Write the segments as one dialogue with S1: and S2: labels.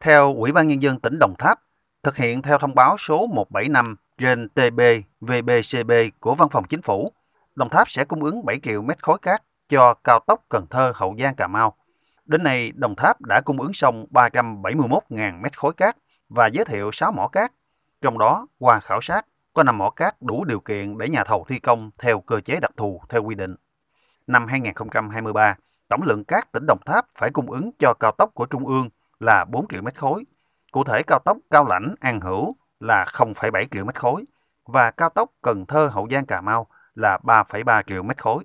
S1: Theo Ủy ban Nhân dân tỉnh Đồng Tháp, thực hiện theo thông báo số 175 trên TB VBCB của Văn phòng Chính phủ, Đồng Tháp sẽ cung ứng 7 triệu mét khối cát cho cao tốc Cần Thơ Hậu Giang Cà Mau. Đến nay, Đồng Tháp đã cung ứng xong 371.000 mét khối cát và giới thiệu 6 mỏ cát. Trong đó, qua khảo sát, có 5 mỏ cát đủ điều kiện để nhà thầu thi công theo cơ chế đặc thù theo quy định. Năm 2023, tổng lượng cát tỉnh Đồng Tháp phải cung ứng cho cao tốc của Trung ương là 4 triệu mét khối. Cụ thể cao tốc Cao Lãnh An Hữu là 0,7 triệu mét khối và cao tốc Cần Thơ Hậu Giang Cà Mau là 3,3 triệu mét khối.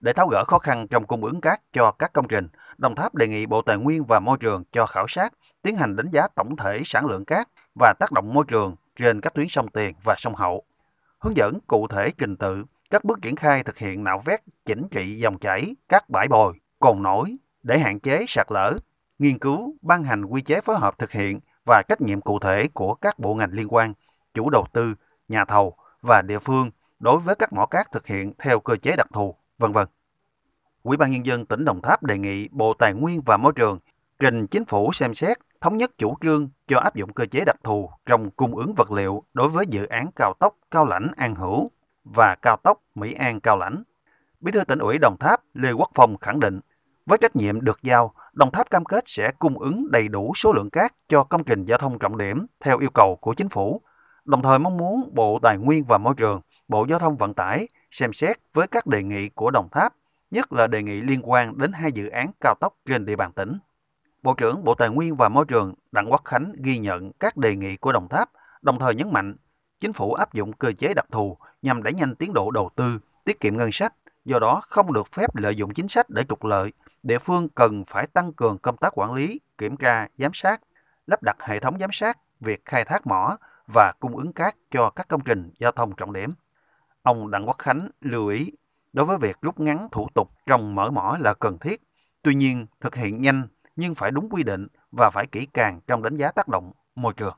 S1: Để tháo gỡ khó khăn trong cung ứng cát cho các công trình, Đồng Tháp đề nghị Bộ Tài nguyên và Môi trường cho khảo sát, tiến hành đánh giá tổng thể sản lượng cát và tác động môi trường trên các tuyến sông Tiền và sông Hậu. Hướng dẫn cụ thể trình tự các bước triển khai thực hiện nạo vét chỉnh trị dòng chảy, các bãi bồi, cồn nổi để hạn chế sạt lở, nghiên cứu, ban hành quy chế phối hợp thực hiện và trách nhiệm cụ thể của các bộ ngành liên quan, chủ đầu tư, nhà thầu và địa phương đối với các mỏ cát thực hiện theo cơ chế đặc thù, vân vân. Ủy ban nhân dân tỉnh Đồng Tháp đề nghị Bộ Tài nguyên và Môi trường trình chính phủ xem xét thống nhất chủ trương cho áp dụng cơ chế đặc thù trong cung ứng vật liệu đối với dự án cao tốc Cao Lãnh An Hữu và cao tốc Mỹ An Cao Lãnh. Bí thư tỉnh ủy Đồng Tháp Lê Quốc Phong khẳng định, với trách nhiệm được giao, Đồng Tháp cam kết sẽ cung ứng đầy đủ số lượng cát cho công trình giao thông trọng điểm theo yêu cầu của chính phủ, đồng thời mong muốn Bộ Tài nguyên và Môi trường, Bộ Giao thông Vận tải xem xét với các đề nghị của Đồng Tháp, nhất là đề nghị liên quan đến hai dự án cao tốc trên địa bàn tỉnh. Bộ trưởng Bộ Tài nguyên và Môi trường Đặng Quốc Khánh ghi nhận các đề nghị của Đồng Tháp, đồng thời nhấn mạnh chính phủ áp dụng cơ chế đặc thù nhằm đẩy nhanh tiến độ đầu tư, tiết kiệm ngân sách, do đó không được phép lợi dụng chính sách để trục lợi. Địa phương cần phải tăng cường công tác quản lý, kiểm tra, giám sát, lắp đặt hệ thống giám sát việc khai thác mỏ và cung ứng cát cho các công trình giao thông trọng điểm. Ông Đặng Quốc Khánh lưu ý, đối với việc rút ngắn thủ tục trong mở mỏ là cần thiết, tuy nhiên thực hiện nhanh nhưng phải đúng quy định và phải kỹ càng trong đánh giá tác động môi trường.